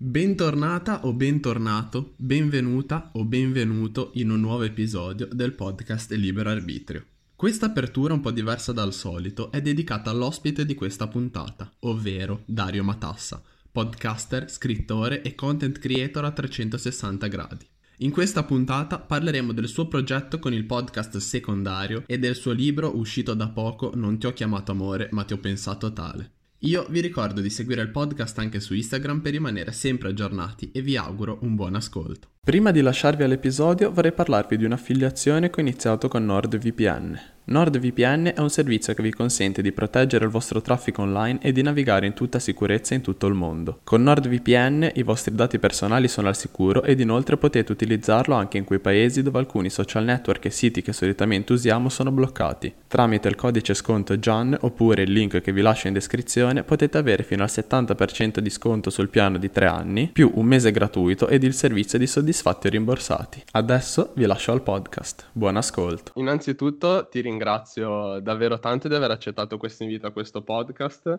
Bentornata o bentornato, benvenuta o benvenuto in un nuovo episodio del podcast Libero Arbitrio. Questa apertura un po' diversa dal solito è dedicata all'ospite di questa puntata, ovvero Dario Matassa, podcaster, scrittore e content creator a 360 gradi. In questa puntata parleremo del suo progetto con il podcast secondario e del suo libro uscito da poco Non ti ho chiamato amore ma ti ho pensato tale. Io vi ricordo di seguire il podcast anche su Instagram per rimanere sempre aggiornati e vi auguro un buon ascolto. Prima di lasciarvi all'episodio vorrei parlarvi di un'affiliazione che ho iniziato con NordVPN. NordVPN è un servizio che vi consente di proteggere il vostro traffico online e di navigare in tutta sicurezza in tutto il mondo. Con NordVPN i vostri dati personali sono al sicuro ed inoltre potete utilizzarlo anche in quei paesi dove alcuni social network e siti che solitamente usiamo sono bloccati. Tramite il codice sconto JAN oppure il link che vi lascio in descrizione potete avere fino al 70% di sconto sul piano di 3 anni, più un mese gratuito ed il servizio di soddisfatti o rimborsati. Adesso vi lascio al podcast. Buon ascolto. Innanzitutto ti ringrazio ringrazio davvero tanto di aver accettato questo invito a questo podcast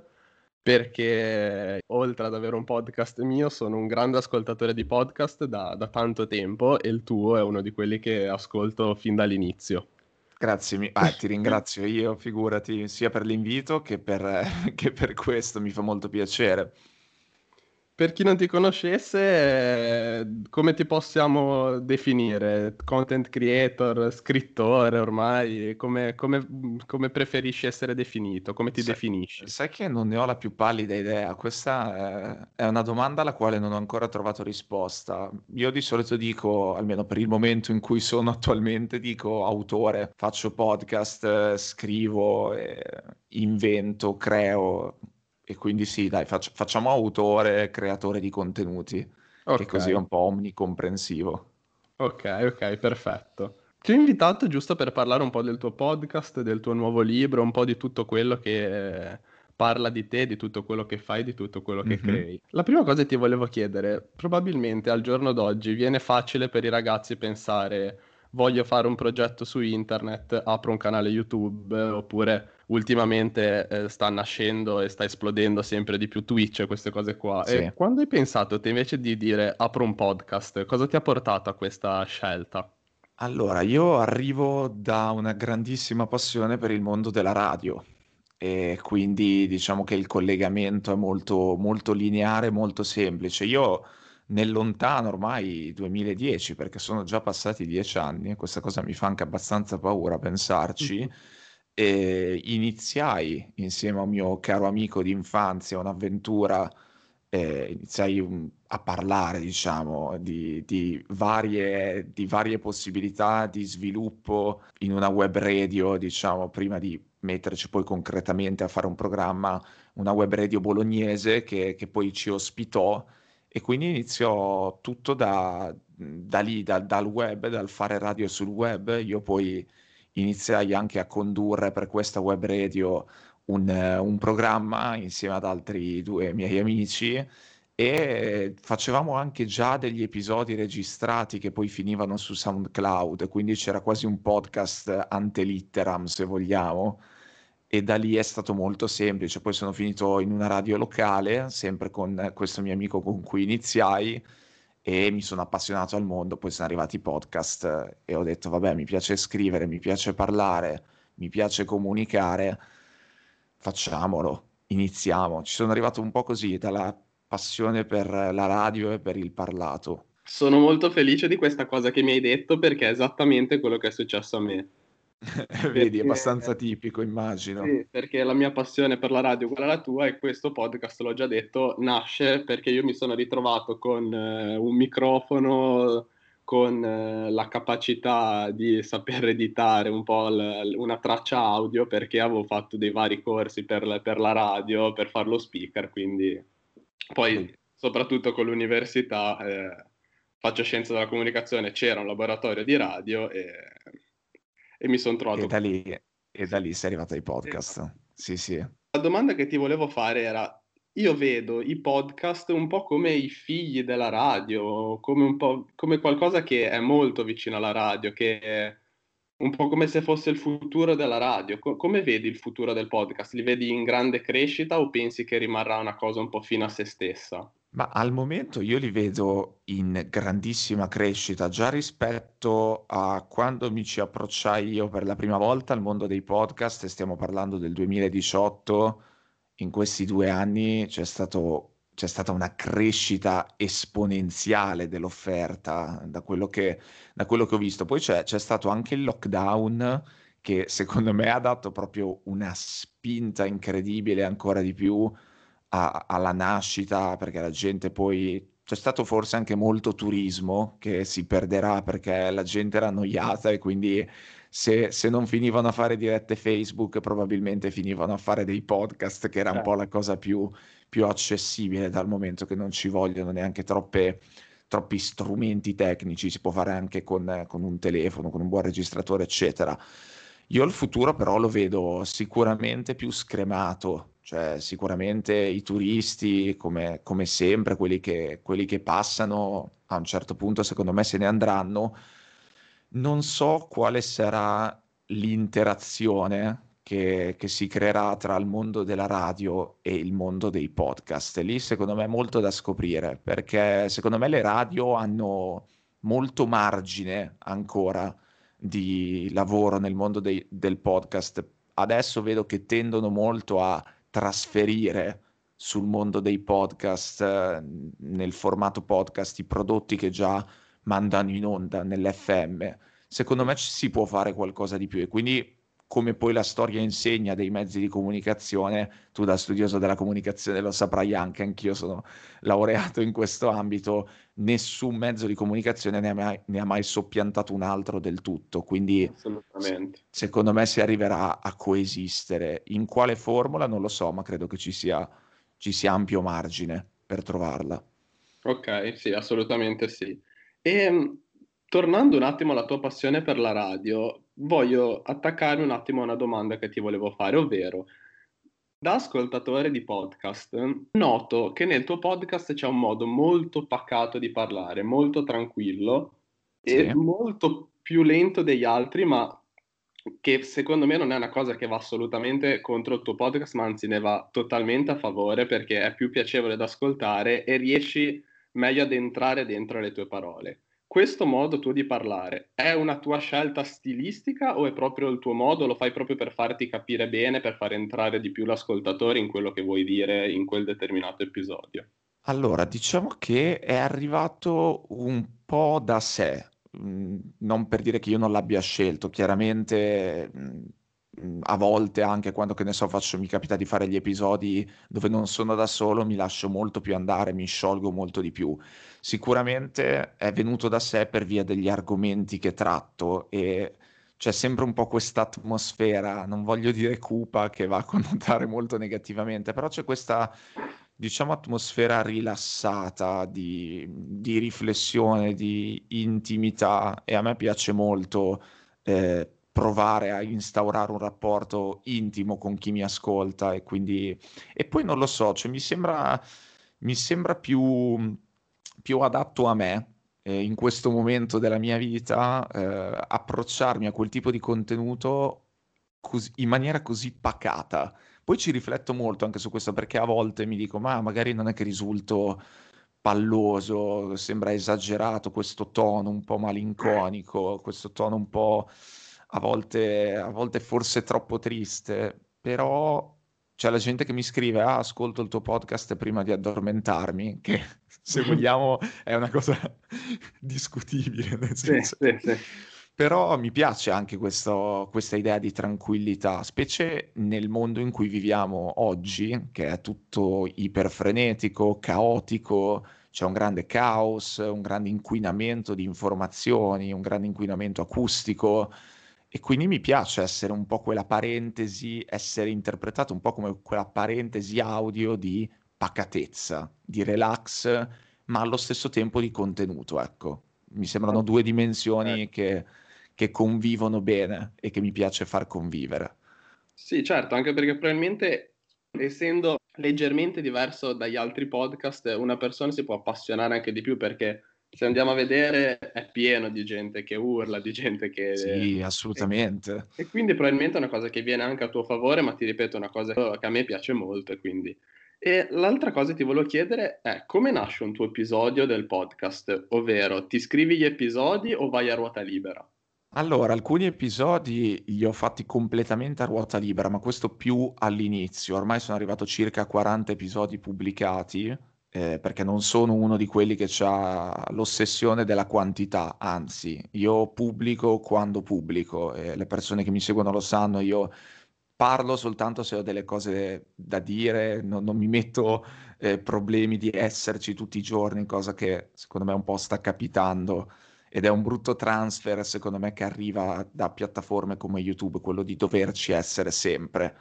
perché oltre ad avere un podcast mio sono un grande ascoltatore di podcast da, da tanto tempo e il tuo è uno di quelli che ascolto fin dall'inizio. Grazie, ah, ti ringrazio io, figurati, sia per l'invito che per, che per questo, mi fa molto piacere. Per chi non ti conoscesse, come ti possiamo definire? Content creator, scrittore ormai? Come, come, come preferisci essere definito? Come ti Sai, definisci? sai che non ne ho la più pallida idea. Questa è, è una domanda alla quale non ho ancora trovato risposta. Io di solito dico, almeno per il momento in cui sono attualmente, dico autore, faccio podcast, scrivo, eh, invento, creo e quindi sì, dai, faccia- facciamo autore, creatore di contenuti, che così è un po' omnicomprensivo. Ok, ok, perfetto. Ti ho invitato giusto per parlare un po' del tuo podcast, del tuo nuovo libro, un po' di tutto quello che eh, parla di te, di tutto quello che fai, di tutto quello che Mhm. crei. La prima cosa che ti volevo chiedere, probabilmente al giorno d'oggi viene facile per i ragazzi pensare voglio fare un progetto su internet, apro un canale YouTube, oppure ultimamente eh, sta nascendo e sta esplodendo sempre di più Twitch e queste cose qua. Sì. E quando hai pensato te invece di dire apro un podcast, cosa ti ha portato a questa scelta? Allora, io arrivo da una grandissima passione per il mondo della radio e quindi diciamo che il collegamento è molto, molto lineare, molto semplice. Io nel lontano ormai 2010, perché sono già passati dieci anni, e questa cosa mi fa anche abbastanza paura pensarci, Mhm. e iniziai insieme a un mio caro amico di infanzia un'avventura, eh, iniziai un- a parlare, diciamo, di, di varie, di varie possibilità di sviluppo in una web radio, diciamo, prima di metterci poi concretamente a fare un programma, una web radio bolognese che, che poi ci ospitò e quindi iniziò tutto da, da lì, dal, dal web, dal fare radio sul web. Io poi iniziai anche a condurre per questa web radio un, un programma insieme ad altri due miei amici e facevamo anche già degli episodi registrati che poi finivano su SoundCloud, quindi c'era quasi un podcast ante litteram, se vogliamo. E da lì è stato molto semplice. Poi sono finito in una radio locale, sempre con questo mio amico con cui iniziai, e mi sono appassionato al mondo. Poi sono arrivati i podcast e ho detto, vabbè, mi piace scrivere, mi piace parlare, mi piace comunicare, facciamolo, iniziamo. Ci sono arrivato un po' così, dalla passione per la radio e per il parlato. Sono molto felice di questa cosa che mi hai detto perché è esattamente quello che è successo a me. Vedi, è Perché, abbastanza tipico, immagino. sì, perché la mia passione per la radio è uguale alla tua e questo podcast, l'ho già detto, nasce perché io mi sono ritrovato con eh, un microfono, con eh, la capacità di saper editare un po' l- una traccia audio perché avevo fatto dei vari corsi per, la- per la radio, per fare lo speaker, quindi poi soprattutto con l'università eh, faccio scienza della comunicazione, c'era un laboratorio di radio e, e mi sono E trovato da lì, e da lì sei arrivato ai podcast. Sì, sì. La domanda che ti volevo fare era, io vedo i podcast un po' come i figli della radio, come, un po', come qualcosa che è molto vicino alla radio, che è un po' come se fosse il futuro della radio. Co- come vedi il futuro del podcast? Li vedi in grande crescita o pensi che rimarrà una cosa un po' fino a se stessa? Ma al momento io li vedo in grandissima crescita, già rispetto a quando mi ci approcciai io per la prima volta al mondo dei podcast, stiamo parlando del 2018, in questi due anni c'è stato, c'è stata una crescita esponenziale dell'offerta da quello che, da quello che ho visto. Poi c'è, c'è stato anche il lockdown che secondo me ha dato proprio una spinta incredibile ancora di più a- alla nascita, perché la gente poi c'è stato forse anche molto turismo che si perderà perché la gente era annoiata e quindi se, se non finivano a fare dirette Facebook probabilmente finivano a fare dei podcast che era un po' la cosa più, più accessibile dal momento che non ci vogliono neanche troppe, troppi strumenti tecnici, si può fare anche con, con un telefono, con un buon registratore, eccetera. Io il futuro però lo vedo sicuramente più scremato, cioè sicuramente i turisti, come, come sempre, quelli che, quelli che passano, a un certo punto secondo me se ne andranno. Non so quale sarà l'interazione che, che si creerà tra il mondo della radio e il mondo dei podcast. Lì secondo me è molto da scoprire, perché secondo me le radio hanno molto margine ancora di lavoro nel mondo dei, del podcast. Adesso vedo che tendono molto a trasferire sul mondo dei podcast, eh, nel formato podcast, i prodotti che già mandano in onda nell'FM. Secondo me ci si può fare qualcosa di più e quindi come poi la storia insegna dei mezzi di comunicazione, tu da studioso della comunicazione lo saprai anche, anch'io sono laureato in questo ambito, nessun mezzo di comunicazione ne ha mai, ne ha mai soppiantato un altro del tutto, quindi secondo me si arriverà a coesistere. In quale formula non lo so, ma credo che ci sia, ci sia ampio margine per trovarla. Ok, sì, assolutamente sì. E ehm, tornando un attimo alla tua passione per la radio, voglio attaccare un attimo a una domanda che ti volevo fare, ovvero, da ascoltatore di podcast, noto che nel tuo podcast c'è un modo molto pacato di parlare, molto tranquillo e sì. molto più lento degli altri, ma che secondo me non è una cosa che va assolutamente contro il tuo podcast, ma anzi ne va totalmente a favore perché è più piacevole da ascoltare e riesci meglio ad entrare dentro le tue parole questo modo tuo di parlare è una tua scelta stilistica o è proprio il tuo modo? Lo fai proprio per farti capire bene, per far entrare di più l'ascoltatore in quello che vuoi dire in quel determinato episodio? Allora, diciamo che è arrivato un po' da sé, mm, non per dire che io non l'abbia scelto, chiaramente mm, a volte anche quando che ne so faccio mi capita di fare gli episodi dove non sono da solo mi lascio molto più andare mi sciolgo molto di più sicuramente è venuto da sé per via degli argomenti che tratto e c'è sempre un po' questa atmosfera non voglio dire cupa che va a connotare molto negativamente però c'è questa diciamo atmosfera rilassata di, di riflessione di intimità e a me piace molto eh, provare a instaurare un rapporto intimo con chi mi ascolta e quindi e poi non lo so, cioè mi sembra mi sembra più, più adatto a me eh, in questo momento della mia vita eh, approcciarmi a quel tipo di contenuto così, in maniera così pacata. Poi ci rifletto molto anche su questo perché a volte mi dico, ma magari non è che risulto palloso, sembra esagerato questo tono un po' malinconico, questo tono un po' a volte, a volte forse troppo triste, però c'è la gente che mi scrive, ah, ascolto il tuo podcast prima di addormentarmi, che se vogliamo è una cosa discutibile, nel senso. Sì, sì, sì. Però mi piace anche questo, questa idea di tranquillità, specie nel mondo in cui viviamo oggi, che è tutto iperfrenetico, caotico, c'è un grande caos, un grande inquinamento di informazioni, un grande inquinamento acustico e quindi mi piace essere un po' quella parentesi, essere interpretato un po' come quella parentesi audio di pacatezza, di relax, ma allo stesso tempo di contenuto, ecco. Mi sembrano due dimensioni eh. che, che convivono bene e che mi piace far convivere. Sì, certo, anche perché probabilmente essendo leggermente diverso dagli altri podcast, una persona si può appassionare anche di più perché se andiamo a vedere è pieno di gente che urla, di gente che... Sì, assolutamente. E, e quindi probabilmente è una cosa che viene anche a tuo favore, ma ti ripeto, è una cosa che a me piace molto quindi E l'altra cosa che ti volevo chiedere è come nasce un tuo episodio del podcast? Ovvero, ti scrivi gli episodi o vai a ruota libera? Allora, alcuni episodi li ho fatti completamente a ruota libera, ma questo più all'inizio. Ormai sono arrivato circa a 40 episodi pubblicati, eh, perché non sono uno di quelli che ha l'ossessione della quantità, anzi, io pubblico quando pubblico, e le persone che mi seguono lo sanno, io parlo soltanto se ho delle cose da dire, non, non mi metto eh, problemi di esserci tutti i giorni, cosa che secondo me un po' sta capitando ed è un brutto transfer, secondo me, che arriva da piattaforme come YouTube, quello di doverci essere sempre.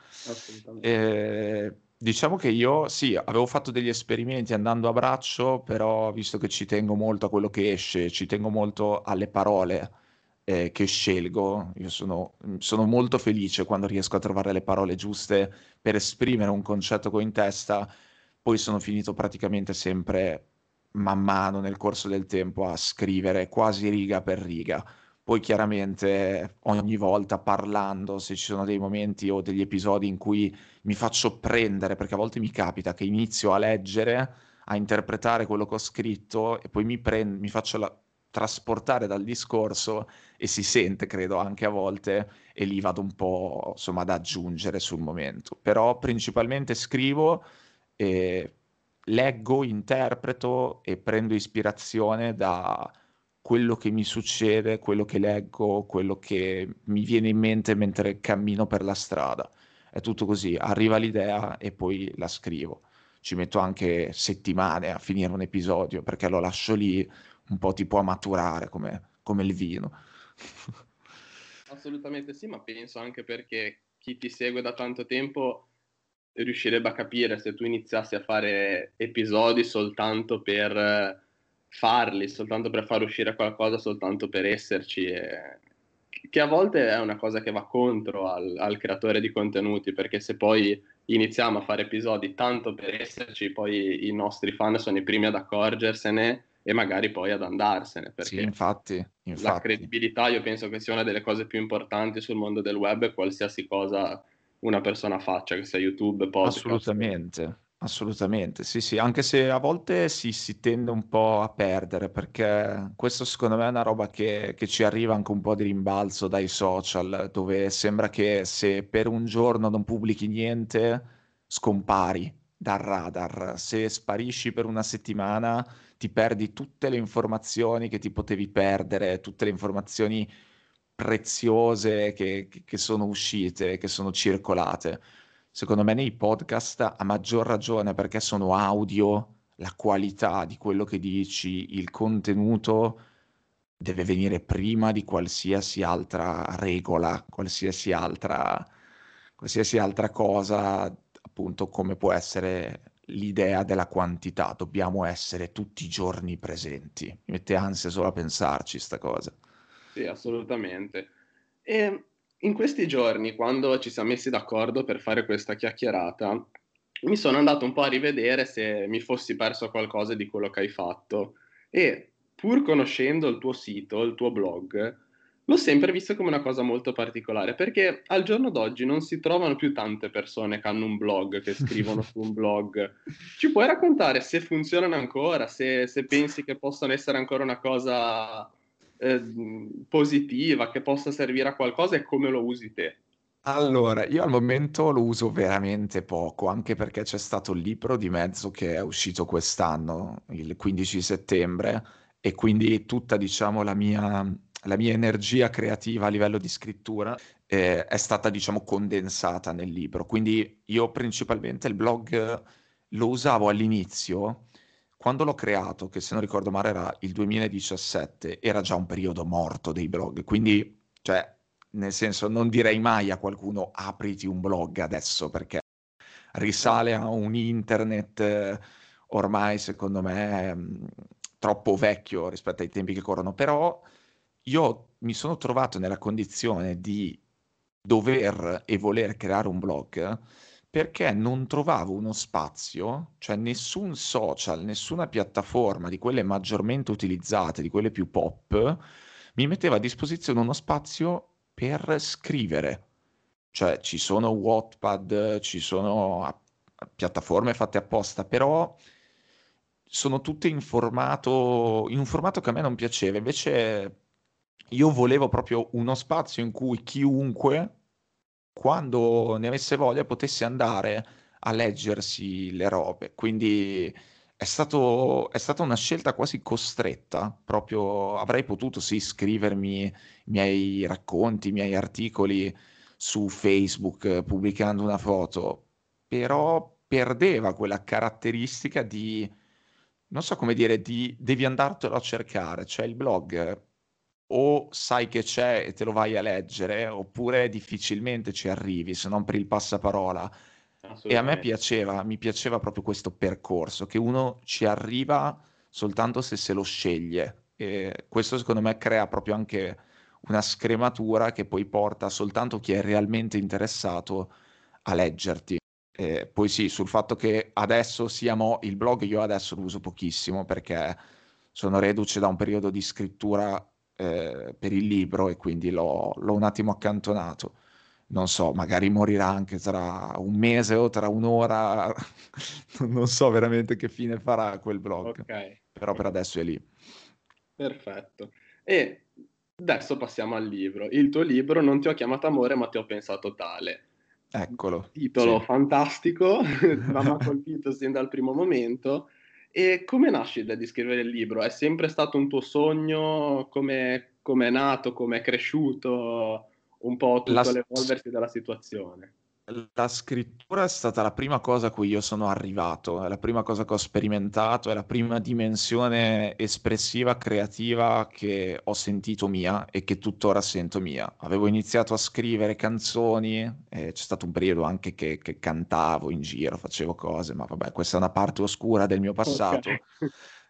Eh, diciamo che io sì, avevo fatto degli esperimenti andando a braccio, però visto che ci tengo molto a quello che esce, ci tengo molto alle parole eh, che scelgo, io sono, sono molto felice quando riesco a trovare le parole giuste per esprimere un concetto che ho in testa, poi sono finito praticamente sempre man mano nel corso del tempo a scrivere quasi riga per riga. Poi chiaramente ogni volta parlando, se ci sono dei momenti o degli episodi in cui mi faccio prendere, perché a volte mi capita che inizio a leggere, a interpretare quello che ho scritto e poi mi, prendo, mi faccio la, trasportare dal discorso e si sente, credo, anche a volte e lì vado un po' insomma ad aggiungere sul momento. Però principalmente scrivo e leggo, interpreto e prendo ispirazione da quello che mi succede, quello che leggo, quello che mi viene in mente mentre cammino per la strada. È tutto così, arriva l'idea e poi la scrivo. Ci metto anche settimane a finire un episodio perché lo lascio lì un po' tipo a maturare come, come il vino. Assolutamente sì, ma penso anche perché chi ti segue da tanto tempo riuscirebbe a capire se tu iniziassi a fare episodi soltanto per farli, soltanto per far uscire qualcosa, soltanto per esserci, e... che a volte è una cosa che va contro al, al, creatore di contenuti, perché se poi iniziamo a fare episodi tanto per esserci, poi i nostri fan sono i primi ad accorgersene e magari poi ad andarsene. Perché sì, infatti, infatti. La credibilità io penso che sia una delle cose più importanti sul mondo del web, qualsiasi cosa una persona faccia, che sia YouTube, podcast. Assolutamente, assolutamente, sì, sì, anche se a volte si, si tende un po' a perdere, perché questo secondo me è una roba che, che ci arriva anche un po' di rimbalzo dai social, dove sembra che se per un giorno non pubblichi niente, scompari dal radar. Se sparisci per una settimana, ti perdi tutte le informazioni che ti potevi perdere, tutte le informazioni preziose che, che sono uscite, che sono circolate. Secondo me nei podcast a maggior ragione perché sono audio, la qualità di quello che dici, il contenuto deve venire prima di qualsiasi altra regola, qualsiasi altra, qualsiasi altra cosa, appunto come può essere l'idea della quantità. Dobbiamo essere tutti i giorni presenti. Mi mette ansia solo a pensarci sta cosa. Sì, assolutamente. E in questi giorni, quando ci siamo messi d'accordo per fare questa chiacchierata, mi sono andato un po' a rivedere se mi fossi perso qualcosa di quello che hai fatto e pur conoscendo il tuo sito, il tuo blog, l'ho sempre visto come una cosa molto particolare perché al giorno d'oggi non si trovano più tante persone che hanno un blog, che scrivono su un blog. Ci puoi raccontare se funzionano ancora, se, se pensi che possano essere ancora una cosa eh, positiva, che possa servire a qualcosa e come lo usi te? Allora, io al momento lo uso veramente poco, anche perché c'è stato il libro di mezzo che è uscito quest'anno, il 15 settembre, e quindi tutta, diciamo, la mia, la mia energia creativa a livello di scrittura eh, è stata, diciamo, condensata nel libro. Quindi io principalmente il blog lo usavo all'inizio quando l'ho creato, che se non ricordo male era il 2017, era già un periodo morto dei blog, quindi, cioè, nel senso, non direi mai a qualcuno apriti un blog adesso, perché risale a un internet eh, ormai, secondo me, mh, troppo vecchio rispetto ai tempi che corrono, però io mi sono trovato nella condizione di dover e voler creare un blog perché non trovavo uno spazio, cioè nessun social, nessuna piattaforma di quelle maggiormente utilizzate, di quelle più pop, mi metteva a disposizione uno spazio per scrivere. Cioè ci sono Wattpad, ci sono piattaforme fatte apposta, però sono tutte in formato, in un formato che a me non piaceva. Invece io volevo proprio uno spazio in cui chiunque, quando ne avesse voglia, potesse andare a leggersi le robe. Quindi è stato, è stata una scelta quasi costretta, proprio avrei potuto sì scrivermi i miei racconti, i miei articoli su Facebook pubblicando una foto, però perdeva quella caratteristica di, non so come dire, di devi andartelo a cercare, cioè il blog o sai che c'è e te lo vai a leggere, oppure difficilmente ci arrivi se non per il passaparola. E a me piaceva, mi piaceva proprio questo percorso, che uno ci arriva soltanto se se lo sceglie. E questo secondo me crea proprio anche una scrematura che poi porta soltanto chi è realmente interessato a leggerti. E poi sì, sul fatto che adesso siamo il blog, io adesso lo uso pochissimo perché sono reduce da un periodo di scrittura eh, per il libro e quindi l'ho, l'ho un attimo accantonato non so, magari morirà anche tra un mese o tra un'ora, non so veramente che fine farà quel blog, okay. però per adesso è lì. Perfetto. E adesso passiamo al libro. Il tuo libro non ti ho chiamato amore, ma ti ho pensato tale. Eccolo. Titolo sì. fantastico, mi ha colpito sin dal primo momento. E come nasce l'idea di scrivere il libro? È sempre stato un tuo sogno? Come è nato? Come è cresciuto? un po' tutto la... l'evolversi della situazione. La scrittura è stata la prima cosa a cui io sono arrivato, è la prima cosa che ho sperimentato, è la prima dimensione espressiva, creativa che ho sentito mia e che tuttora sento mia. Avevo iniziato a scrivere canzoni, c'è stato un periodo anche che, che, cantavo in giro, facevo cose, ma vabbè, questa è una parte oscura del mio passato. Okay.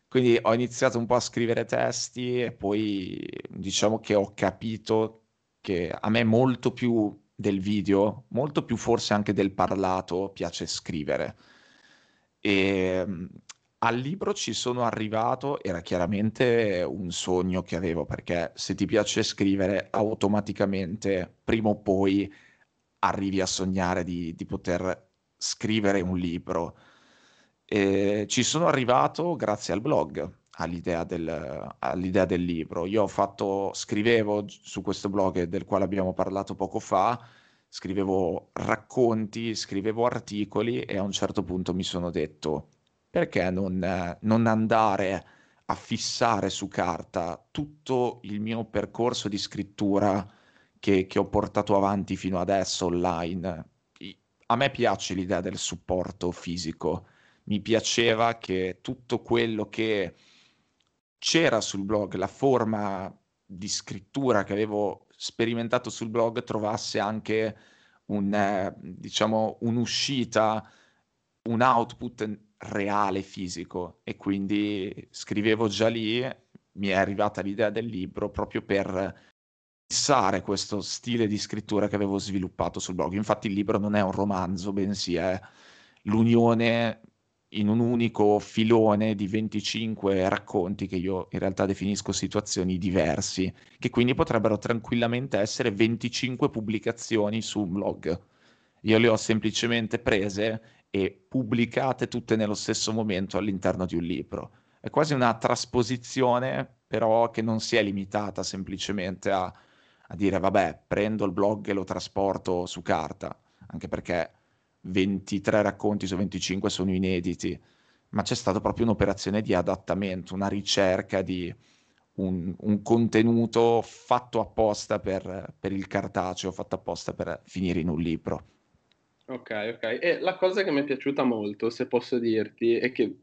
Quindi ho iniziato un po' a scrivere testi e poi diciamo che ho capito che a me molto più del video, molto più forse anche del parlato, piace scrivere. E ehm, al libro ci sono arrivato, era chiaramente un sogno che avevo, perché se ti piace scrivere, automaticamente, prima o poi, arrivi a sognare di, di poter scrivere un libro. E ci sono arrivato grazie al blog, all'idea del, all'idea del libro. Io fatto, scrivevo su questo blog del quale abbiamo parlato poco fa, scrivevo racconti, scrivevo articoli e a un certo punto mi sono detto perché non, non andare a fissare su carta tutto il mio percorso di scrittura che, che ho portato avanti fino adesso online. A me piace l'idea del supporto fisico, mi piaceva che tutto quello che c'era sul blog la forma di scrittura che avevo sperimentato sul blog trovasse anche un, eh, diciamo, un'uscita, un output reale, fisico. E quindi scrivevo già lì, mi è arrivata l'idea del libro proprio per fissare questo stile di scrittura che avevo sviluppato sul blog. Infatti il libro non è un romanzo, bensì è l'unione in un unico filone di 25 racconti che io in realtà definisco situazioni diversi, che quindi potrebbero tranquillamente essere 25 pubblicazioni su un blog. Io le ho semplicemente prese e pubblicate tutte nello stesso momento all'interno di un libro. È quasi una trasposizione, però che non si è limitata semplicemente a, a dire vabbè, prendo il blog e lo trasporto su carta, anche perché 23 racconti su 25 sono inediti, ma c'è stata proprio un'operazione di adattamento, una ricerca di un, un contenuto fatto apposta per, per, il cartaceo, fatto apposta per finire in un libro. Ok, ok. E la cosa che mi è piaciuta molto, se posso dirti, è che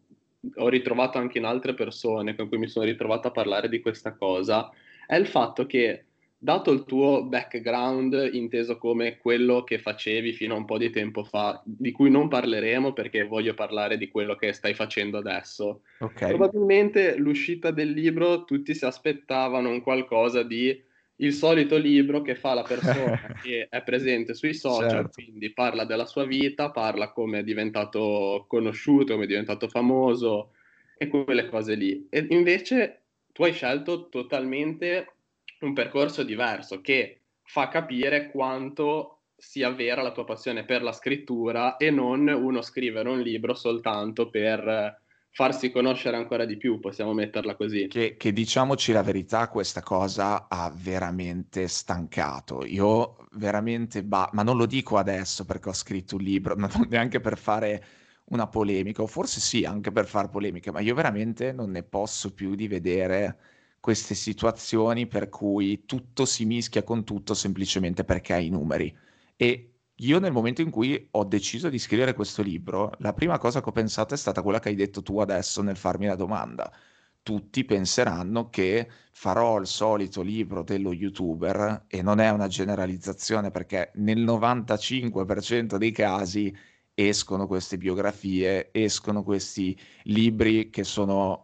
ho ritrovato anche in altre persone con cui mi sono ritrovato a parlare di questa cosa, è il fatto che dato il tuo background inteso come quello che facevi fino a un po' di tempo fa, di cui non parleremo perché voglio parlare di quello che stai facendo adesso, okay. probabilmente l'uscita del libro tutti si aspettavano un qualcosa di il solito libro che fa la persona che è presente sui social, certo. quindi parla della sua vita, parla come è diventato conosciuto, come è diventato famoso e quelle cose lì. E invece tu hai scelto totalmente un percorso diverso che fa capire quanto sia vera la tua passione per la scrittura e non uno scrivere un libro soltanto per farsi conoscere ancora di più, possiamo metterla così. Che, che, diciamoci la verità, questa cosa ha veramente stancato. Io veramente, ba- ma non lo dico adesso perché ho scritto un libro, non neanche per fare una polemica, o forse sì, anche per fare polemica, ma io veramente non ne posso più di vedere queste situazioni per cui tutto si mischia con tutto semplicemente perché hai i numeri. E io nel momento in cui ho deciso di scrivere questo libro, la prima cosa che ho pensato è stata quella che hai detto tu adesso nel farmi la domanda. Tutti penseranno che farò il solito libro dello youtuber e non è una generalizzazione perché nel 95% dei casi escono queste biografie, escono questi libri che sono,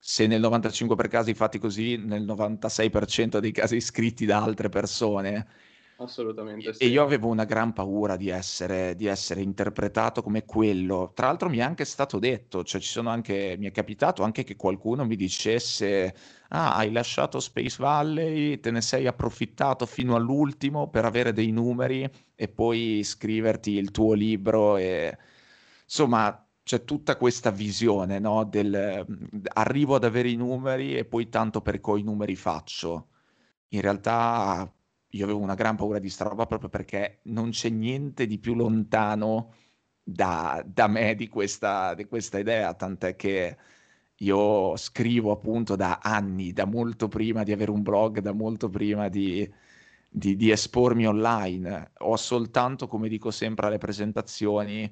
se nel 95% per casi fatti così, nel 96% dei casi scritti da altre persone Assolutamente sì. E io avevo una gran paura di essere, di essere interpretato come quello. Tra l'altro mi è anche stato detto, cioè ci sono anche, mi è capitato anche che qualcuno mi dicesse, ah, hai lasciato Space Valley, te ne sei approfittato fino all'ultimo per avere dei numeri e poi scriverti il tuo libro e insomma c'è tutta questa visione, no? Del arrivo ad avere i numeri e poi tanto per coi numeri faccio. In realtà io avevo una gran paura di sta roba proprio perché non c'è niente di più lontano da, da me di questa, di questa idea, tant'è che io scrivo appunto da anni, da molto prima di avere un blog, da molto prima di, di, di espormi online. Ho soltanto, come dico sempre alle presentazioni,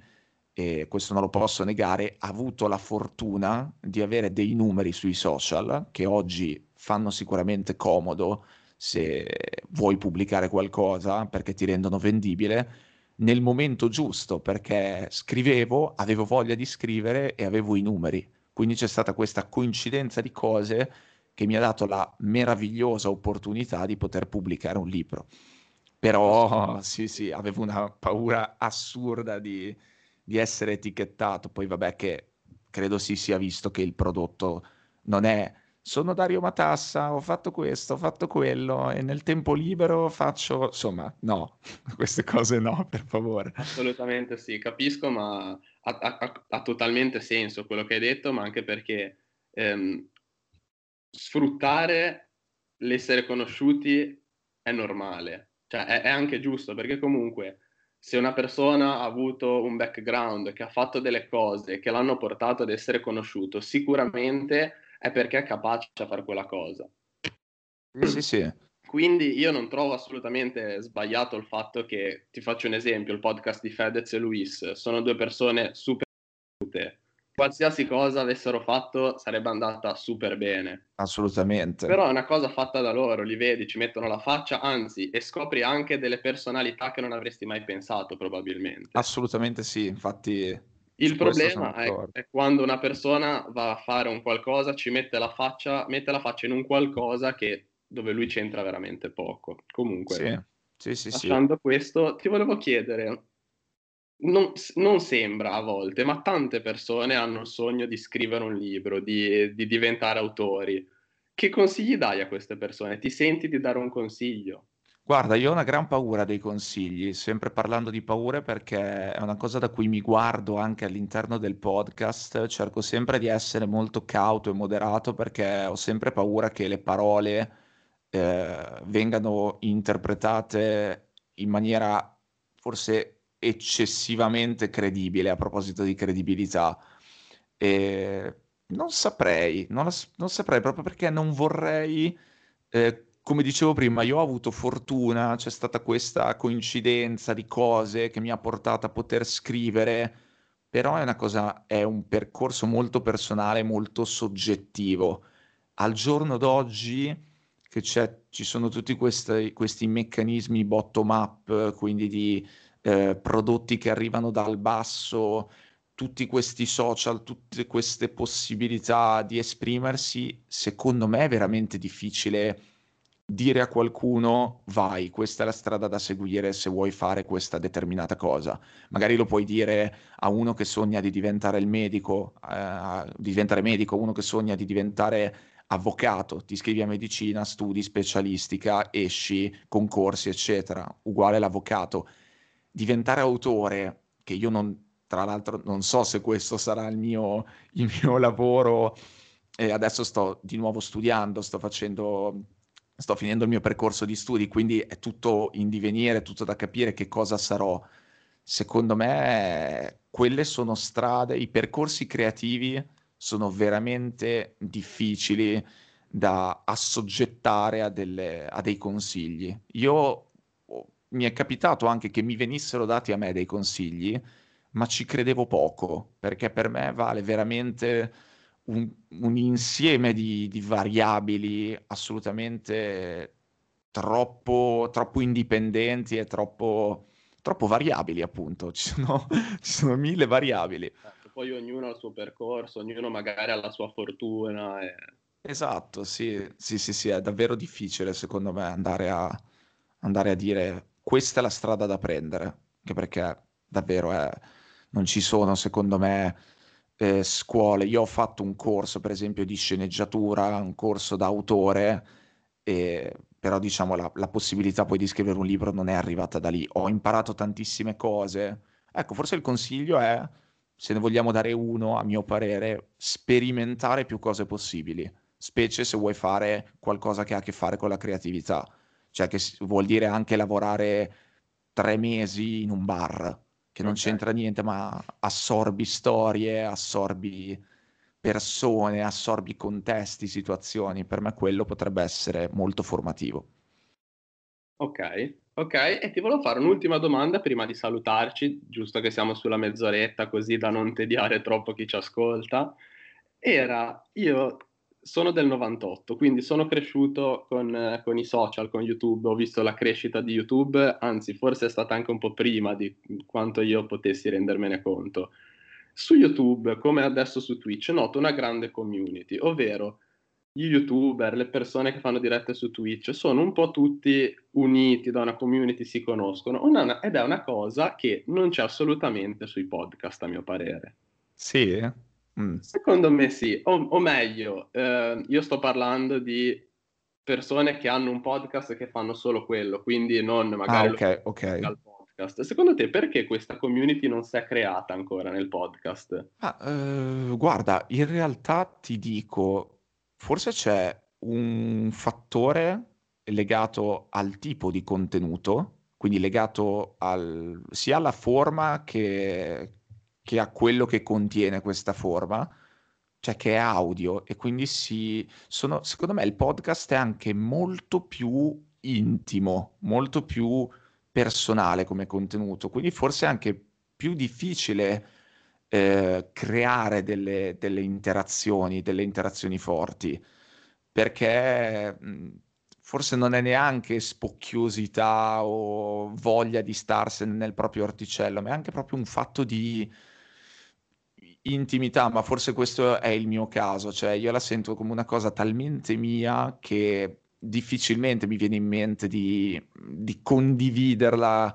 e questo non lo posso negare, avuto la fortuna di avere dei numeri sui social che oggi fanno sicuramente comodo se vuoi pubblicare qualcosa perché ti rendono vendibile nel momento giusto perché scrivevo, avevo voglia di scrivere e avevo i numeri. Quindi c'è stata questa coincidenza di cose che mi ha dato la meravigliosa opportunità di poter pubblicare un libro. Però sì, sì, avevo una paura assurda di, di essere etichettato. Poi vabbè che credo si sia visto che il prodotto non è sono Dario Matassa, ho fatto questo, ho fatto quello e nel tempo libero faccio, insomma, no, queste cose no, per favore. Assolutamente sì, capisco, ma ha, ha, ha totalmente senso quello che hai detto, ma anche perché ehm, sfruttare l'essere conosciuti è normale, cioè è, è anche giusto, perché comunque se una persona ha avuto un background, che ha fatto delle cose che l'hanno portato ad essere conosciuto, sicuramente è perché è capace a fare quella cosa. Sì, sì. Quindi io non trovo assolutamente sbagliato il fatto che, ti faccio un esempio, il podcast di Fedez e Luis sono due persone super qualsiasi cosa avessero fatto sarebbe andata super bene. Assolutamente. Però è una cosa fatta da loro, li vedi, ci mettono la faccia, anzi, e scopri anche delle personalità che non avresti mai pensato probabilmente. Assolutamente sì, infatti il problema è, è, quando una persona va a fare un qualcosa, ci mette la faccia, mette la faccia in un qualcosa che, dove lui c'entra veramente poco. Comunque, sì, sì, sì, lasciando questo, ti volevo chiedere, non, non, sembra a volte, ma tante persone hanno il sogno di scrivere un libro, di, di diventare autori. Che consigli dai a queste persone? Ti senti di dare un consiglio? Guarda, io ho una gran paura dei consigli, sempre parlando di paure perché è una cosa da cui mi guardo anche all'interno del podcast, cerco sempre di essere molto cauto e moderato perché ho sempre paura che le parole eh, vengano interpretate in maniera forse eccessivamente credibile a proposito di credibilità. E non saprei, non, non saprei proprio perché non vorrei... eh, come dicevo prima, io ho avuto fortuna, c'è stata questa coincidenza di cose che mi ha portato a poter scrivere, però è una cosa, è un percorso molto personale, molto soggettivo. Al giorno d'oggi, che ci sono tutti questi, questi meccanismi bottom-up, quindi di eh, prodotti che arrivano dal basso, tutti questi social, tutte queste possibilità di esprimersi, secondo me è veramente difficile dire a qualcuno vai, questa è la strada da seguire se vuoi fare questa determinata cosa. Magari lo puoi dire a uno che sogna di diventare il medico, eh, di diventare medico, uno che sogna di diventare avvocato, ti iscrivi a medicina, studi specialistica, esci, concorsi, eccetera, uguale l'avvocato. Diventare autore, che io non, tra l'altro non so se questo sarà il mio, il mio lavoro, e adesso sto di nuovo studiando, sto facendo, sto finendo il mio percorso di studi, quindi è tutto in divenire, tutto da capire che cosa sarò. Secondo me quelle sono strade, i percorsi creativi sono veramente difficili da assoggettare a, delle, a dei consigli. Io mi è capitato anche che mi venissero dati a me dei consigli, ma ci credevo poco, perché per me vale veramente un, un insieme di, di, variabili assolutamente troppo, troppo indipendenti e troppo, troppo, variabili, appunto. Ci sono, ci sono mille variabili. Ecco, poi ognuno ha il suo percorso, ognuno magari ha la sua fortuna. E... Esatto, sì, sì, sì, sì, è davvero difficile secondo me andare a, andare a dire questa è la strada da prendere, anche perché davvero è, non ci sono, secondo me, eh, scuole. Io ho fatto un corso, per esempio, di sceneggiatura, un corso da autore, e, però diciamo la, la possibilità poi di scrivere un libro non è arrivata da lì. Ho imparato tantissime cose. Ecco, forse il consiglio è, se ne vogliamo dare uno, a mio parere, sperimentare più cose possibili, specie se vuoi fare qualcosa che ha a che fare con la creatività cioè che vuol dire anche lavorare tre mesi in un bar, che non okay. c'entra niente, ma assorbi storie, assorbi persone, assorbi contesti, situazioni. Per me quello potrebbe essere molto formativo. Ok, ok, e ti volevo fare un'ultima domanda prima di salutarci, giusto che siamo sulla mezz'oretta così da non tediare troppo chi ci ascolta. Era, io sono del 98, quindi sono cresciuto con, con, i social, con YouTube, ho visto la crescita di YouTube, anzi forse è stata anche un po' prima di quanto io potessi rendermene conto. Su YouTube, come adesso su Twitch, noto una grande community, ovvero gli youtuber, le persone che fanno dirette su Twitch, sono un po' tutti uniti da una community, si conoscono, una, ed è una cosa che non c'è assolutamente sui podcast, a mio parere. Sì, Mm. Secondo me sì, o, o meglio, eh, io sto parlando di persone che hanno un podcast che fanno solo quello, quindi non magari ah, okay, okay. al podcast. Secondo te perché questa community non si è creata ancora nel podcast? Ah, eh, guarda, in realtà ti dico, forse c'è un fattore legato al tipo di contenuto, quindi legato al, sia alla forma che, che ha quello che contiene questa forma, cioè che è audio e quindi si sono, secondo me il podcast è anche molto più intimo, molto più personale come contenuto, quindi forse è anche più difficile eh, creare delle, delle, interazioni, delle interazioni forti, perché mh, forse non è neanche spocchiosità o voglia di starsene nel proprio orticello, ma è anche proprio un fatto di intimità, ma forse questo è il mio caso, cioè io la sento come una cosa talmente mia che difficilmente mi viene in mente di, di condividerla,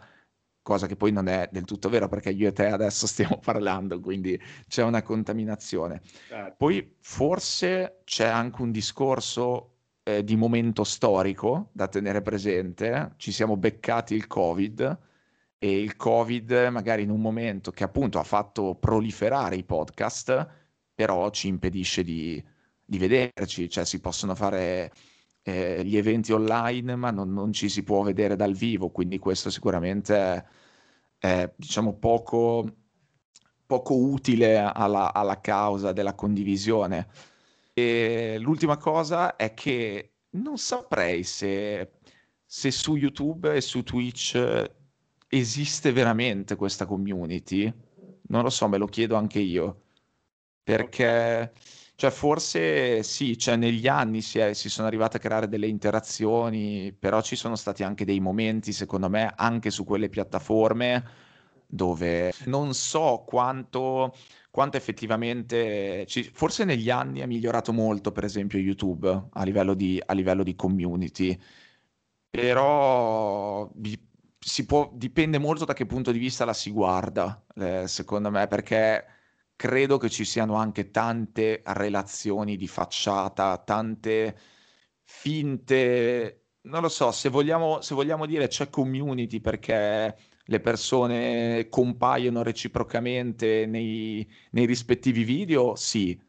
cosa che poi non è del tutto vera perché io e te adesso stiamo parlando, quindi c'è una contaminazione. Certo. Poi forse c'è anche un discorso eh, di momento storico da tenere presente, ci siamo beccati il Covid e il Covid magari in un momento che appunto ha fatto proliferare i podcast, però ci impedisce di, di vederci, cioè si possono fare eh, gli eventi online, ma non, non, ci si può vedere dal vivo, quindi questo sicuramente è, diciamo poco, poco utile alla, alla causa della condivisione. E l'ultima cosa è che non saprei se, se su YouTube e su Twitch esiste veramente questa community? Non lo so, me lo chiedo anche io. Perché, cioè, forse sì, cioè, negli anni si, è, si sono arrivate a creare delle interazioni, però ci sono stati anche dei momenti, secondo me, anche su quelle piattaforme dove non so quanto, quanto effettivamente, ci, forse negli anni è migliorato molto, per esempio, YouTube a livello di, a livello di community, però si può, dipende molto da che punto di vista la si guarda, eh, secondo me, perché credo che ci siano anche tante relazioni di facciata, tante finte, non lo so, se vogliamo, se vogliamo dire c'è community perché le persone compaiono reciprocamente nei, nei rispettivi video, sì.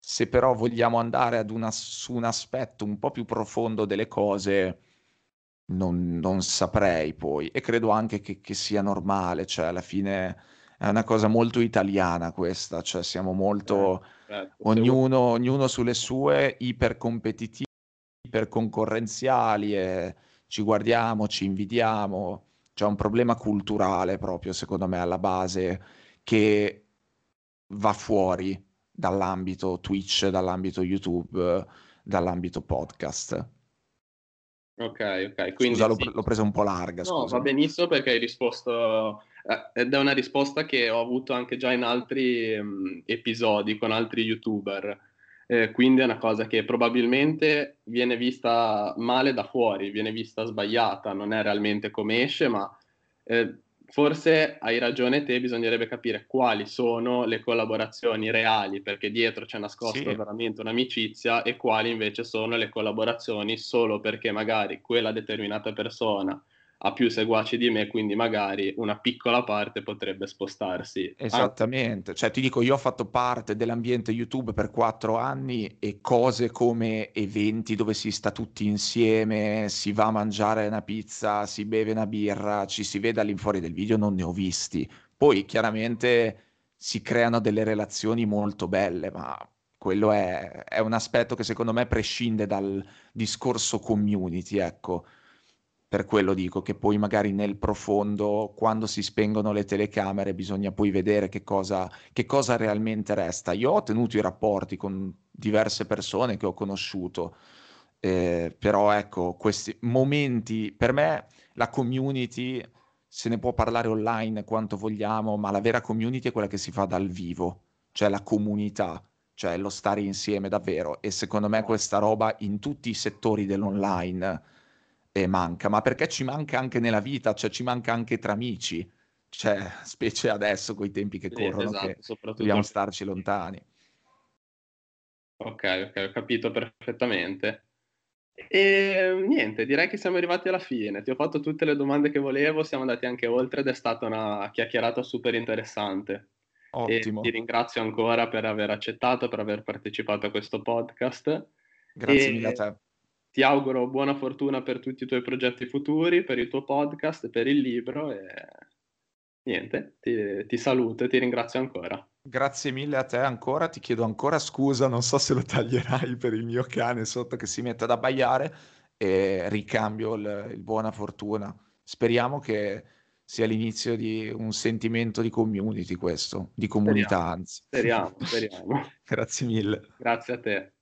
Se però vogliamo andare una, su un aspetto un po' più profondo delle cose, non, non saprei poi. E credo anche che, che, sia normale, cioè alla fine è una cosa molto italiana questa, cioè siamo molto, eh, certo. ognuno, ognuno sulle sue, ipercompetitivi, iperconcorrenziali e ci guardiamo, ci invidiamo c'è un problema culturale proprio, secondo me, alla base che va fuori dall'ambito Twitch, dall'ambito YouTube, dall'ambito podcast. Ok, ok. Quindi Scusa, sì. l'ho, l'ho, presa un po' larga. No, va benissimo perché hai risposto eh, ed è una risposta che ho avuto anche già in altri um, episodi con altri youtuber eh, quindi è una cosa che probabilmente viene vista male da fuori, viene vista sbagliata, non è realmente come esce, ma eh, forse hai ragione te, bisognerebbe capire quali sono le collaborazioni reali, perché dietro c'è nascosta sì. veramente un'amicizia, e quali invece sono le collaborazioni solo perché magari quella determinata persona ha più seguaci di me, quindi magari una piccola parte potrebbe spostarsi. Esattamente, cioè ti dico, io ho fatto parte dell'ambiente YouTube per quattro anni e cose come eventi dove si sta tutti insieme, si va a mangiare una pizza, si beve una birra, ci si vede all'infuori del video, non ne ho visti. Poi chiaramente si creano delle relazioni molto belle, ma quello è, è un aspetto che secondo me prescinde dal discorso community, ecco per quello dico che poi magari nel profondo, quando si spengono le telecamere, bisogna poi vedere che cosa, che cosa realmente resta. Io ho tenuto i rapporti con diverse persone che ho conosciuto, eh, però ecco, questi momenti, per me la community se ne può parlare online quanto vogliamo, ma la vera community è quella che si fa dal vivo, cioè la comunità, cioè lo stare insieme davvero. E secondo me questa roba in tutti i settori dell'online manca, ma perché ci manca anche nella vita, cioè ci manca anche tra amici, cioè specie adesso con i tempi che corrono, esatto, che dobbiamo starci lontani. Ok, ok, ho capito perfettamente. E niente, direi che siamo arrivati alla fine. Ti ho fatto tutte le domande che volevo, siamo andati anche oltre ed è stata una chiacchierata super interessante. Ottimo. E ti ringrazio ancora per aver accettato, per aver partecipato a questo podcast. Grazie e... mille a te ti auguro buona fortuna per tutti i tuoi progetti futuri, per il tuo podcast, per il libro e niente, ti, ti saluto e ti ringrazio ancora. Grazie mille a te ancora, ti chiedo ancora scusa, non so se lo taglierai per il mio cane sotto che si mette ad abbaiare e ricambio il, il buona fortuna. Speriamo che sia l'inizio di un sentimento di community questo, di comunità speriamo, anzi. Speriamo, speriamo. Grazie mille. Grazie a te.